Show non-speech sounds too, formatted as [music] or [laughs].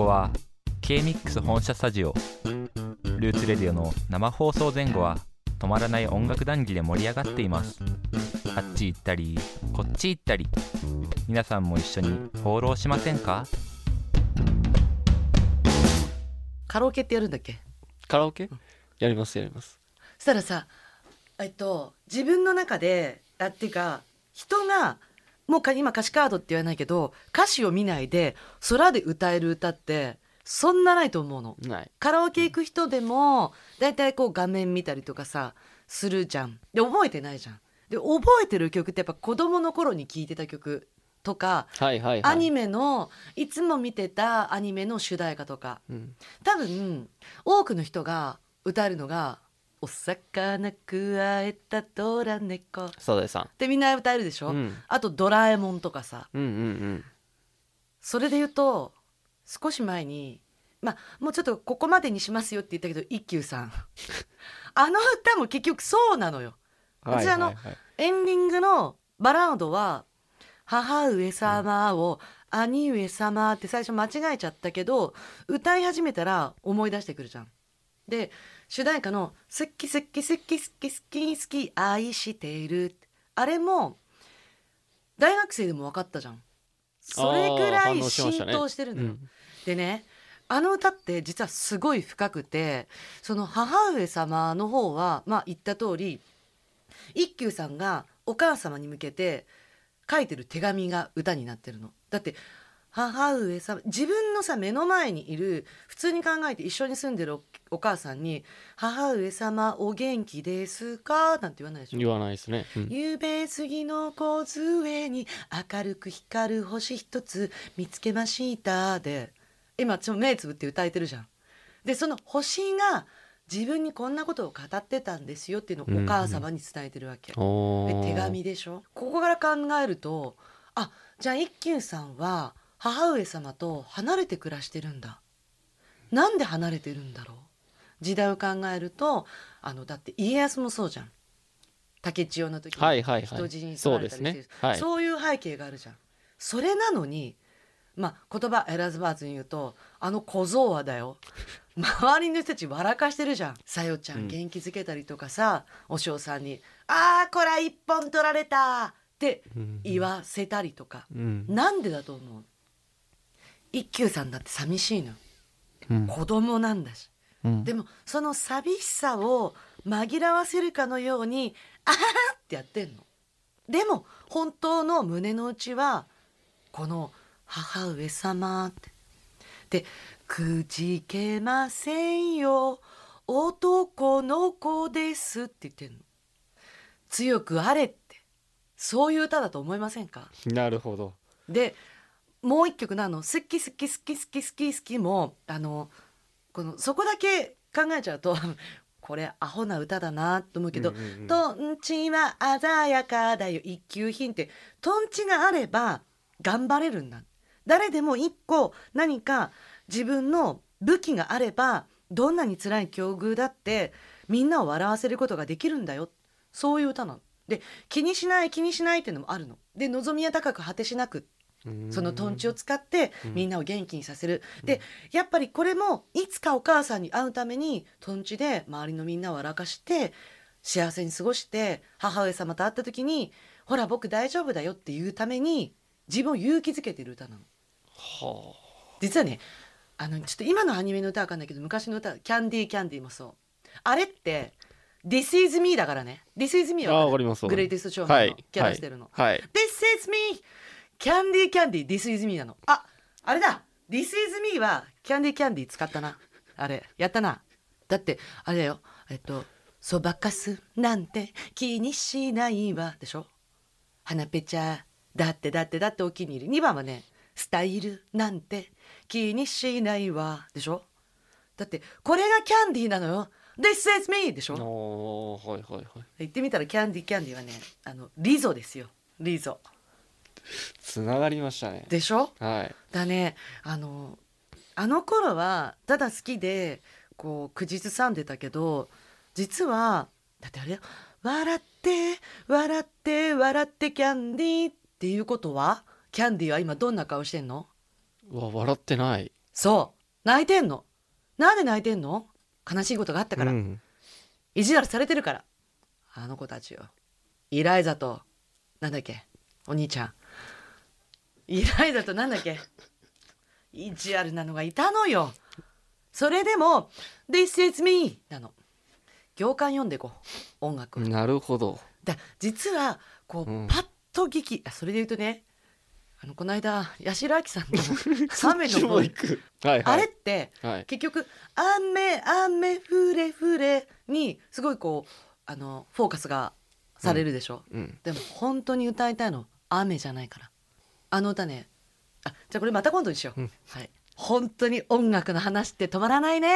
こは K-MIX 本社スタジオ。ルーツレディオの生放送前後は止まらない音楽談義で盛り上がっています。あっち行ったりこっち行ったり。皆さんも一緒に放浪しませんか？カラオケってやるんだっけ？カラオケ？やりますやります。そしたらさえっと自分の中であっていうか人がもうか今歌詞カードって言わないけど歌詞を見ないで空で歌える歌ってそんなないと思うの。カラオケ行く人でもだいたいこう画面見たりとかさするじゃん。で覚えてないじゃん。で覚えてる曲ってやっぱ子供の頃に聴いてた曲とかはいはいはいアニメのいつも見てたアニメの主題歌とかうん多分多くの人が歌えるのが「お魚くわえたドラ猫」っサザエさてみんな歌えるでしょ、んうん。あと「ドラえもん」とかさ。うんうんそれで言うと少し前にまあもうちょっとここまでにしますよって言ったけど一休さん。[laughs] あの歌も結局そうなのよ。うん私あのはい。はいはいエンディングのバラードは「母上様」を「兄上様」って最初間違えちゃったけど歌い始めたら思い出してくるじゃん。で主題歌の「好き好き好き好き好き好き愛している」あれも大学生でも分かったじゃん。それぐらい浸透してるのよ。うんでねあの歌って実はすごい深くてその母上様の方はまあ言った通り一休さんがお母様に向けて書いてる手紙が歌になってるの。だって母上様自分のさ目の前にいる普通に考えて一緒に住んでるおお母さんに「母上様お元気ですか?」なんて言わないでしょ。言わないですね、うんゆうべ杉の梢に明るく光る星一つ見つけましたで今ちょ目つぶって歌えてるじゃん。でその星が自分にこんなことを語ってたんですよっていうのをお母様に伝えてるわけ。おーで手紙でしょここから考えるとあじゃあ一休さんは母上様と離れて暮らしてるんだ。なんで離れてるんだろう？時代を考えるとあのだって家康もそうじゃん。竹千代の時にはいはいはい。人質にそうで取られたりしてるすね。はい。そういう背景があるじゃん。それなのにまあ言葉選ばずに言うとあの小僧はだよ。周りの人たち笑かしてるじゃん「さよちゃうんん。元気づけたりとかさ、お嬢さんに「あーこら一本取られた!」ってうん。言わせたりとか、うん。なんでだと思う？一休さんだって寂しいのうん。子供なんだし。うん。でもその寂しさを紛らわせるかのように「あははってやってんの。でも本当の胸の内はこの「母上様」って。で「くじけませんよ。男の子です」って言ってんの。強くあれって。そういう歌だと思いませんか？なるほど。でもう一曲のあの「好き好き好き好き好き好き」もあのこのそこだけ考えちゃうと [laughs] これアホな歌だなと思うけどうんうんうん「とんちは鮮やかだよ一級品」ってとんちがあれば頑張れるんだ誰でも一個何か自分の武器があればどんなに辛い境遇だってみんなを笑わせることができるんだよそういう歌なの。で気にしない気にしないっていうのもあるの。で望みは高く果てしなくそのとんちを使ってうん。みんなを元気にさせる、でやっぱりこれもいつかお母さんに会うためにとんちで周りのみんなを笑かして幸せに過ごして母上様と会った時に「ほら僕大丈夫だよ」っていうために自分を勇気づけてる歌なの。は実はねあのちょっと今のアニメの歌は分かんないけど昔の歌「キャンディーキャンディー」もそう。あれって「This is me」だからね「This is me あはわかりますグレイテストショーのキャラしてるの。はい。This is me! キャンディーキャンディー This is me なの。あ、あれだ This is me はキャンディーキャンディー使ったな。あれ、やったな。だって、あれだよ。えっと、そばかすなんて気にしないわ。でしょ？花ぺちゃ、だってだってだってお気に入り。2番はね、スタイルなんて気にしないわ。でしょ？だって、これがキャンディーなのよ。This is me! でしょ？はいはいはい言ってみたらキャンディーキャンディーはね、あの、リゾですよ。リゾ。つながりましたね。でしょ？はい。だね。あのあの頃はただ好きでこう口ずさんでたけど実はだってあれよ笑って笑って笑ってキャンディーっていうことはキャンディーは今どんな顔してんの？うわ笑ってない。そう。泣いてんの。なんで泣いてんの？悲しいことがあったから、うん。意地悪されてるから。あの子たちよ。イライザとなんだっけお兄ちゃんイライザとなんだっけ？意地悪なのがいたのよ。それでも「This is me」なの。行間読んでこう。音楽。をなるほど。だ実はこう、うん。パッと聞きあそれで言うとねあのこの間八代亜紀さんの [laughs]「雨のもボはいあはい。れってはい。結局「雨雨降れ降れ」にすごいこうあのフォーカスがされるでしょ、うん。でも本当に歌いたいの雨じゃないからあの歌ね。あじゃあこれまた今度にしよう、うん。はい。本当に音楽の話って止まらないね